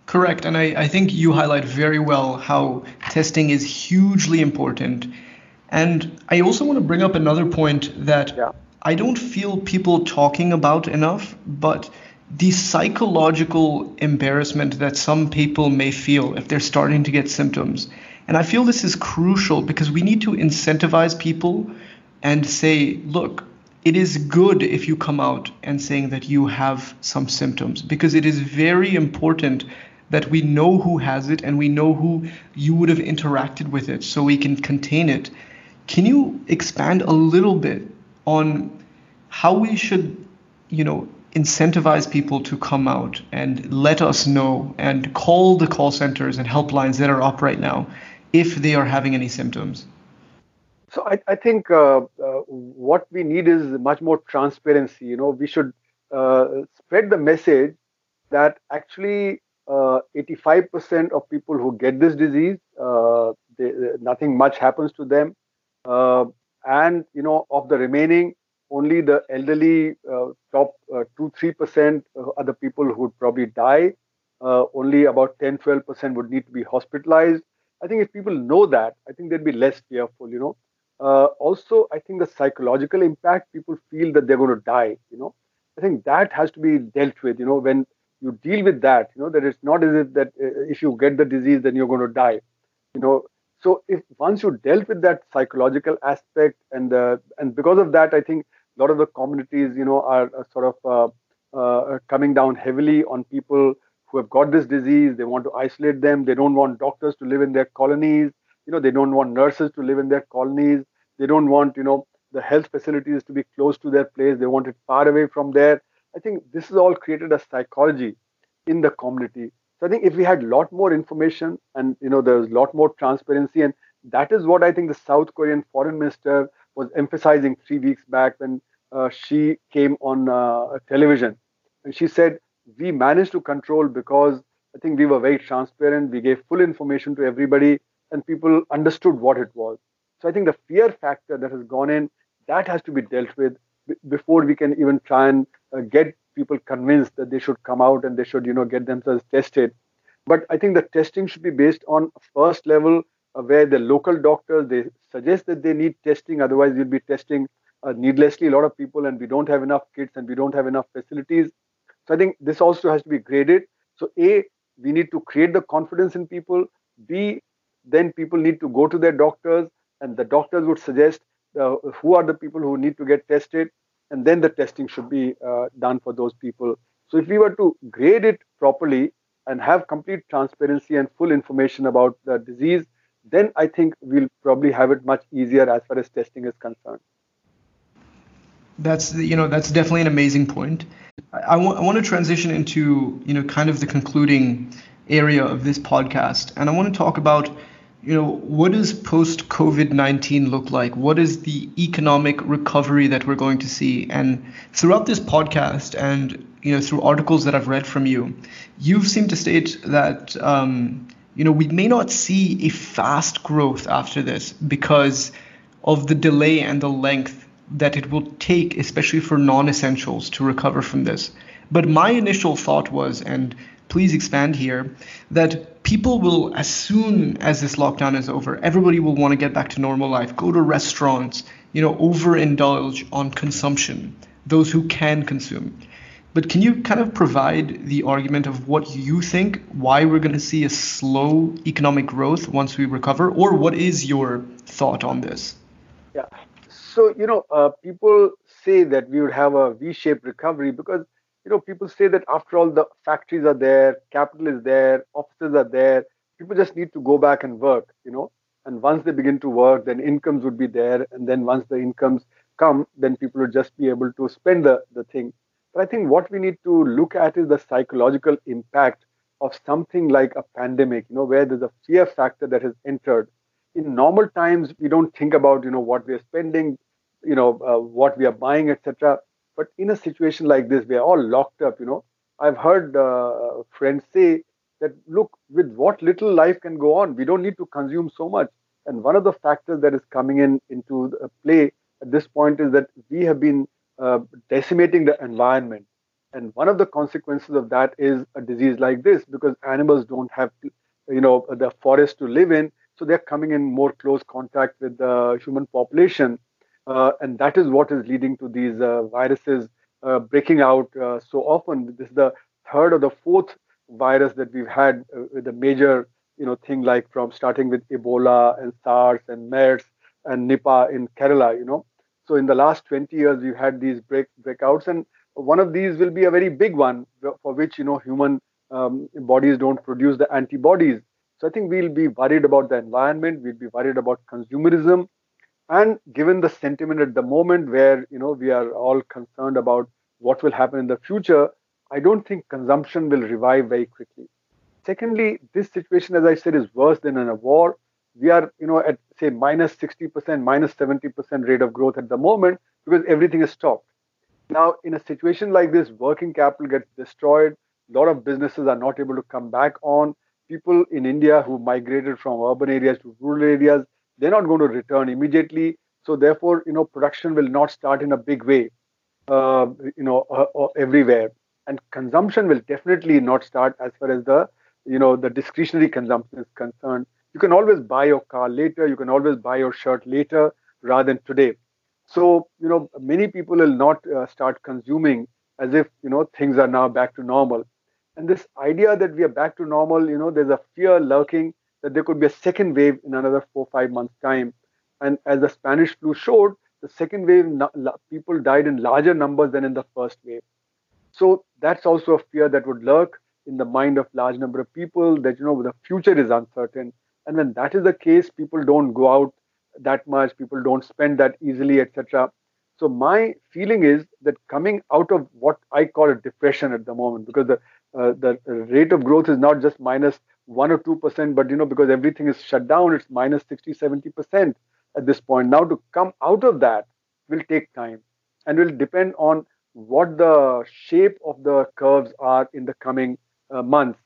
Correct, and I, I think you highlight very well how testing is hugely important and I also want to bring up another point that yeah. I don't feel people talking about enough, but the psychological embarrassment that some people may feel if they're starting to get symptoms. And I feel this is crucial because we need to incentivize people and say, look, it is good if you come out and saying that you have some symptoms because it is very important that we know who has it and we know who you would have interacted with it so we can contain it can you expand a little bit on how we should, you know, incentivize people to come out and let us know and call the call centers and helplines that are up right now if they are having any symptoms? So I, I think uh, uh, what we need is much more transparency. You know, we should uh, spread the message that actually 85% uh, of people who get this disease, uh, they, nothing much happens to them. Uh, and you know, of the remaining, only the elderly uh, top uh, two three percent are the people who would probably die. only about 10 12 percent would need to be hospitalized. I think if people know that, I think they'd be less fearful. You know. Uh, also, I think the psychological impact people feel that they're going to die. You know, I think that has to be dealt with. You know, when you deal with that, you know that it's not as if that uh, if you get the disease, then you're going to die. You know, so if once you dealt with that psychological aspect and uh, and because of that i think a lot of the communities you know are, sort of uh, uh, coming down heavily on people who have got this disease. They want to isolate them. They don't want doctors to live in their colonies. You know they don't want nurses to live in their colonies. They don't want you know the health facilities to be close to their place. They want it far away from there. I think this has all created a psychology in the community I think if we had a lot more information and you know there's a lot more transparency and that is what I think the South Korean foreign minister was emphasizing three weeks back when uh, she came on uh, television. And she said, We managed to control because I think we were very transparent. We gave full information to everybody, and people understood what it was. So I think the fear factor that has gone in, that has to be dealt with before we can even try and uh, get people convinced that they should come out and they should, you know, get themselves tested. But I think the testing should be based on first level uh, where the local doctors they suggest that they need testing. Otherwise, you'll be testing uh, needlessly a lot of people, and we don't have enough kits and we don't have enough facilities. So I think this also has to be graded. So a we need to create the confidence in people. B then people need to go to their doctors, and the doctors would suggest uh, who are the people who need to get tested, and then the testing should be uh, done for those people. So if we were to grade it properly and have complete transparency and full information about the disease, then I think we'll probably have it much easier as far as testing is concerned. That's you know that's definitely an amazing point. I, want to transition into you know kind of the concluding area of this podcast, and I want to talk about you know what does post COVID nineteen look like? What is the economic recovery that we're going to see? And throughout this podcast, and you know through articles that I've read from you, you've seemed to state that um, you know, we may not see a fast growth after this because of the delay and the length that it will take, especially for non essentials, to recover from this. But my initial thought was, and please expand here, that people will, as soon as this lockdown is over, everybody will want to get back to normal life, go to restaurants, you know, overindulge on consumption, those who can consume. But can you kind of provide the argument of what you think, why we're going to see a slow economic growth once we recover, or what is your thought on this? Yeah. So, you know, uh, people say that we would have a V shaped recovery because, you know, people say that after all, the factories are there, capital is there, offices are there. People just need to go back and work, you know. And once they begin to work, then incomes would be there. And then once the incomes come, then people would just be able to spend the, the thing. But I think what we need to look at is the psychological impact of something like a pandemic, you know, where there's a fear factor that has entered. In normal times, we don't think about, you know, what we are spending, you know, uh, what we are buying, etc. But in a situation like this, we are all locked up, you know. I've heard uh, friends say that, look, with what little life can go on, we don't need to consume so much. And one of the factors that is coming in into play at this point is that we have been uh, decimating the environment. And one of the consequences of that is a disease like this because animals don't have, you know, the forest to live in. So they're coming in more close contact with the human population. Uh, and that is what is leading to these uh, viruses uh, breaking out uh, so often. This is the third or the fourth virus that we've had with a major, you know, thing like from starting with Ebola and SARS and MERS and Nipah in Kerala, you know. So in the last 20 years, we've had these break breakouts, and one of these will be a very big one for which you know human um, bodies don't produce the antibodies. So I think we'll be worried about the environment. We'll be worried about consumerism, and given the sentiment at the moment, where you know we are all concerned about what will happen in the future, I don't think consumption will revive very quickly. Secondly, this situation, as I said, is worse than in a war. We are you know at say minus 60% minus 70% rate of growth at the moment because everything is stopped. Now in a situation like this working capital gets destroyed. A lot of businesses are not able to come back on. People in india who migrated from urban areas to rural areas they're not going to return immediately. So therefore you know production will not start in a big way uh, you know uh, uh, everywhere. And consumption will definitely not start as far as the you know the discretionary consumption is concerned. You can always buy your car later. You can always buy your shirt later rather than today. So you know many people will not uh, start consuming as if you know things are now back to normal. And this idea that we are back to normal you know there's a fear lurking that there could be a second wave in another 4 5 months time. And as the spanish flu showed the second wave people died in larger numbers than in the first wave. So that's also a fear that would lurk in the mind of large number of people that you know the future is uncertain. And when that is the case people don't go out that much people don't spend that easily etc so my feeling is that coming out of what i call a depression at the moment because the uh, the rate of growth is not just minus 1 or 2%, but you know, because everything is shut down, it's minus 60, 70% at this point. Now to come out of that will take time and will depend on what the shape of the curves are in the coming uh, months.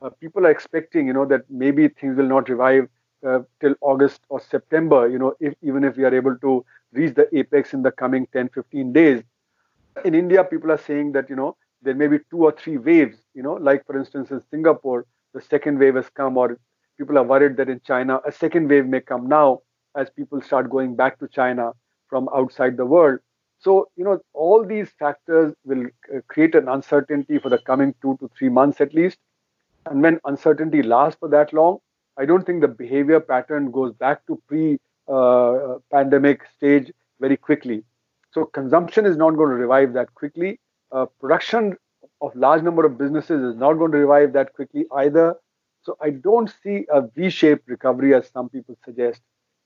Uh, people are expecting, you know, that maybe things will not revive uh, till August or September, you know, if, even if we are able to reach the apex in the coming 10, 15 days. In India, people are saying that, you know, there may be two or three waves, you know, like for instance in Singapore, the second wave has come, or people are worried that in China, a second wave may come now as people start going back to China from outside the world. So, you know, all these factors will uh, create an uncertainty for the coming two to three months at least. And when uncertainty lasts for that long, I don't think the behavior pattern goes back to pre uh, pandemic stage very quickly. So, consumption is not going to revive that quickly. Uh, production of large number of businesses is not going to revive that quickly either. So, I don't see a V shaped recovery as some people suggest.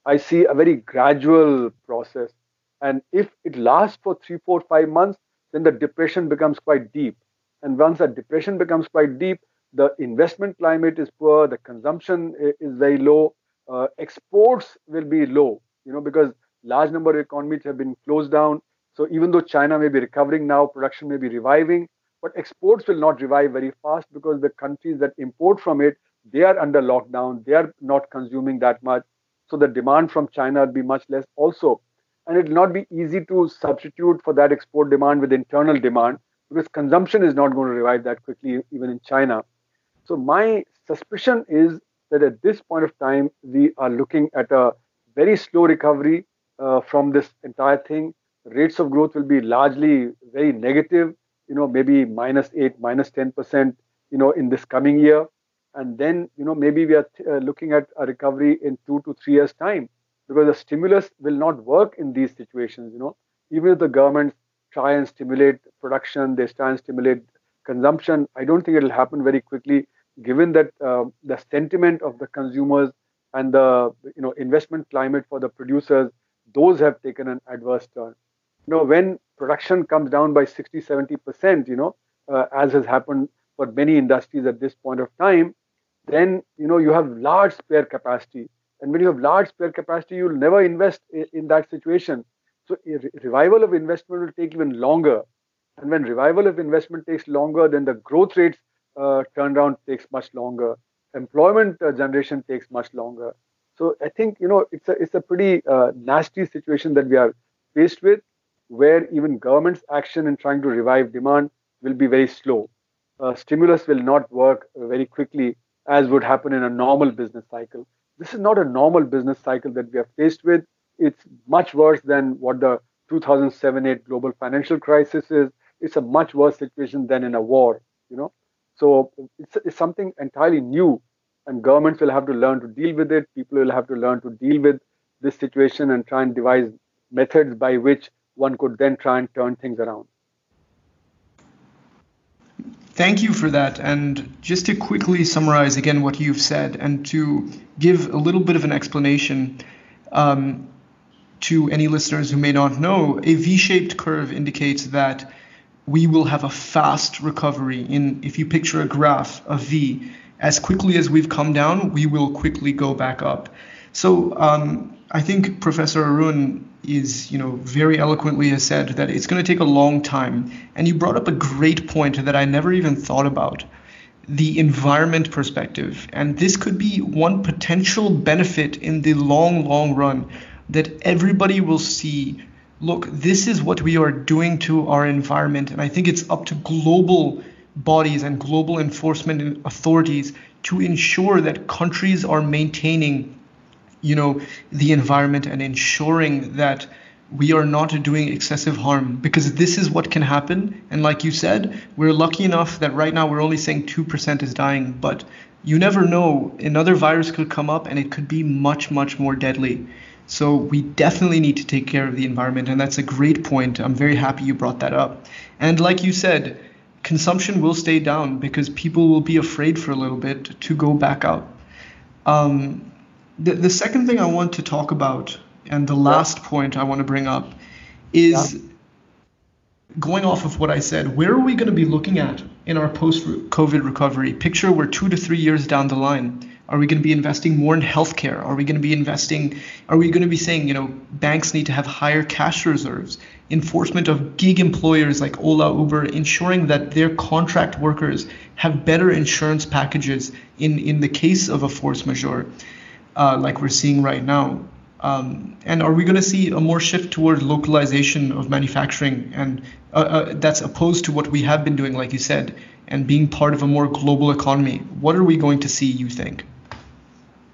I see a very gradual process and if it lasts for three, four, five months, then the depression becomes quite deep. And once that depression becomes quite deep, the investment climate is poor, the consumption is very low, uh, exports will be low, you know, because large number of economies have been closed down. So even though China may be recovering now, production may be reviving, but exports will not revive very fast because the countries that import from it, they are under lockdown, they are not consuming that much. So the demand from China will be much less also. And it will not be easy to substitute for that export demand with internal demand because consumption is not going to revive that quickly even in china. So my suspicion is that at this point of time we are looking at a very slow recovery uh, from this entire thing. Rates of growth will be largely very negative you know maybe minus 8 minus 10% you know in this coming year and then you know maybe we are uh, looking at a recovery in 2 to 3 years time because the stimulus will not work in these situations. You know, even if the governments try and stimulate production, they try and stimulate consumption. I don't think it will happen very quickly, given that uh, the sentiment of the consumers and the you know investment climate for the producers, those have taken an adverse turn. You know, when production comes down by 60, 70 percent, you know, uh, as has happened for many industries at this point of time, then you know you have large spare capacity and when you have large spare capacity, you'll never invest in that situation. So revival of investment will take even longer. And when revival of investment takes longer, then the growth rates uh, turnaround takes much longer. Employment uh, generation takes much longer. So I think you know it's a it's a pretty uh, nasty situation that we are faced with, where even government's action in trying to revive demand will be very slow. Uh, stimulus will not work very quickly as would happen in a normal business cycle this is not a normal business cycle that we are faced with. It's much worse than what the 2007 8 global financial crisis is. It's a much worse situation than in a war, you know. So it's, it's something entirely new, and governments will have to learn to deal with it. People will have to learn to deal with this situation and try and devise methods by which one could then try and turn things around. Thank you for that. And just to quickly summarize again what you've said and to give a little bit of an explanation um, to any listeners who may not know, a V shaped curve indicates that we will have a fast recovery. In if you picture a graph, a V, as quickly as we've come down, we will quickly go back up. So um, I think Professor Arun is, you know, very eloquently has said that it's going to take a long time. And you brought up a great point that I never even thought about the environment perspective. And this could be one potential benefit in the long, long run that everybody will see. Look, this is what we are doing to our environment. And I think it's up to global bodies and global enforcement authorities to ensure that countries are maintaining you know the environment and ensuring that we are not doing excessive harm because this is what can happen. And like you said we're lucky enough that right now we're only saying 2% is dying but you never know. Another virus could come up and it could be much much more deadly. So we definitely need to take care of the environment and that's a great point. I'm very happy you brought that up. And like you said consumption will stay down because people will be afraid for a little bit to go back out. Um, the, the second thing I want to talk about, and the last yeah. point I want to bring up, is yeah. going off of what I said, where are we going to be looking at in our post COVID recovery? Picture we're two to three years down the line. Are we going to be investing more in healthcare? Are we going to be investing? Are we going to be saying, you know, banks need to have higher cash reserves? Enforcement of gig employers like Ola, Uber, ensuring that their contract workers have better insurance packages in in the case of a force majeure, uh, like we're seeing right now. Um, and are we going to see a more shift toward localization of manufacturing, and uh, uh, that's opposed to what we have been doing, like you said, and being part of a more global economy? What are we going to see? You think?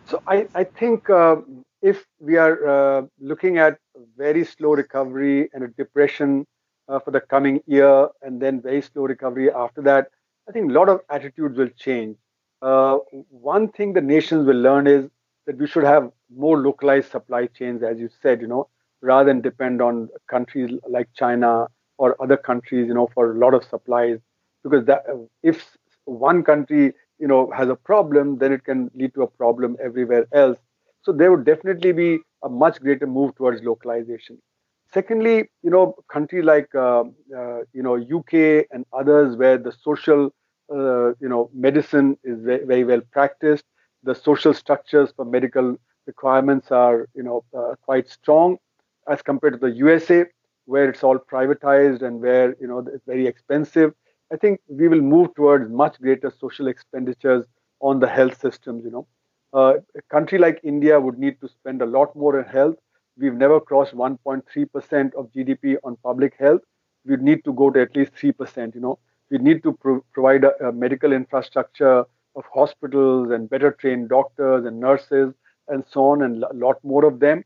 So I, I think uh, if we are uh, looking at very slow recovery and a depression uh, for the coming year, and then very slow recovery after that, I think a lot of attitudes will change. Uh, one thing the nations will learn is that we should have more localized supply chains, as you said, you know, rather than depend on countries like China or other countries, you know, for a lot of supplies. Because that, if one country, you know, has a problem, then it can lead to a problem everywhere else. So there would definitely be a much greater move towards localization. Secondly, you know, countries like uh, uh, you know UK and others where the social uh, you know medicine is very, very well practiced the social structures for medical requirements are you know uh, quite strong as compared to the USA where it's all privatized and where you know it's very expensive. I think we will move towards much greater social expenditures on the health systems you know. Uh, a country like india would need to spend a lot more on health. We've never crossed 1.3% of gdp on public health. We need to go to at least 3% you know. We need to pro- provide a, a medical infrastructure of hospitals and better trained doctors and nurses and so on and a lot more of them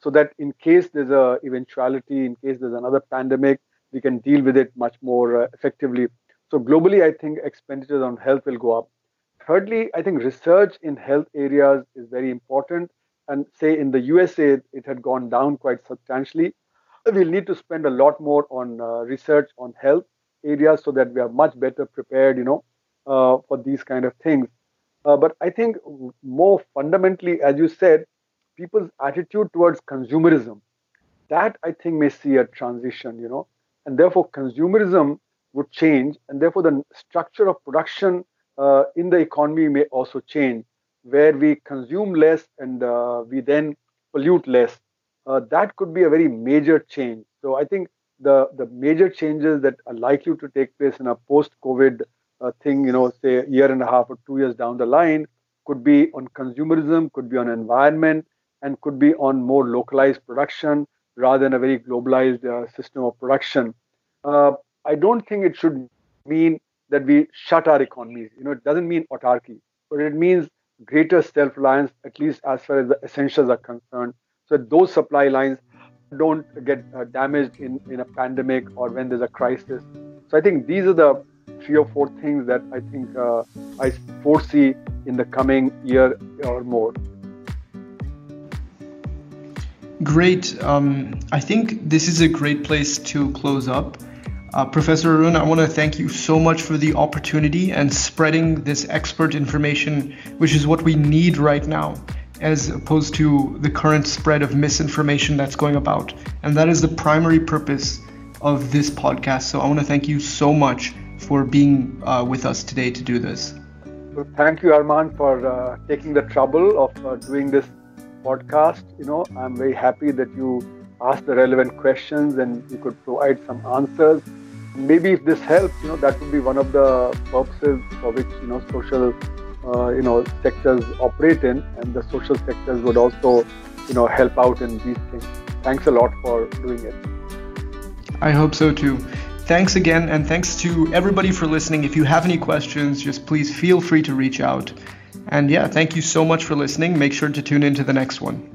so that in case there's a eventuality in case there's another pandemic we can deal with it much more uh, effectively. So globally i think expenditures on health will go up. Thirdly i think research in health areas is very important. And say in the usa it had gone down quite substantially. We'll need to spend a lot more on uh, research on health areas so that we are much better prepared you know uh, for these kind of things. Uh, but I think more fundamentally, as you said, people's attitude towards consumerism, that I think may see a transition, you know, and therefore consumerism would change, and therefore the structure of production uh, in the economy may also change, where we consume less and uh, we then pollute less. Uh, that could be a very major change. So I think the the major changes that are likely to take place in a post-COVID uh, thing, you know, say a year and a half or two years down the line, could be on consumerism, could be on environment, and could be on more localized production rather than a very globalized uh, system of production. Uh, I don't think it should mean that we shut our economies. You know, it doesn't mean autarky, but it means greater self-reliance, at least as far as the essentials are concerned. So those supply lines don't get uh, damaged in, in a pandemic or when there's a crisis. So I think these are the three or four things that I think uh, I foresee in the coming year or more. Great. Um, I think this is a great place to close up. Uh, Professor Arun, I want to thank you so much for the opportunity and spreading this expert information, which is what we need right now, as opposed to the current spread of misinformation that's going about. And that is the primary purpose of this podcast. So I want to thank you so much for being uh, with us today to do this. Well, thank you, Arman, for uh, taking the trouble of uh, doing this podcast. You know, I'm very happy that you asked the relevant questions and you could provide some answers. Maybe if this helps, you know, that would be one of the purposes for which you know social, uh, you know, sectors operate in, and the social sectors would also, you know, help out in these things. Thanks a lot for doing it. I hope so too. Thanks again, and thanks to everybody for listening. If you have any questions, just please feel free to reach out. And yeah, thank you so much for listening. Make sure to tune in to the next one.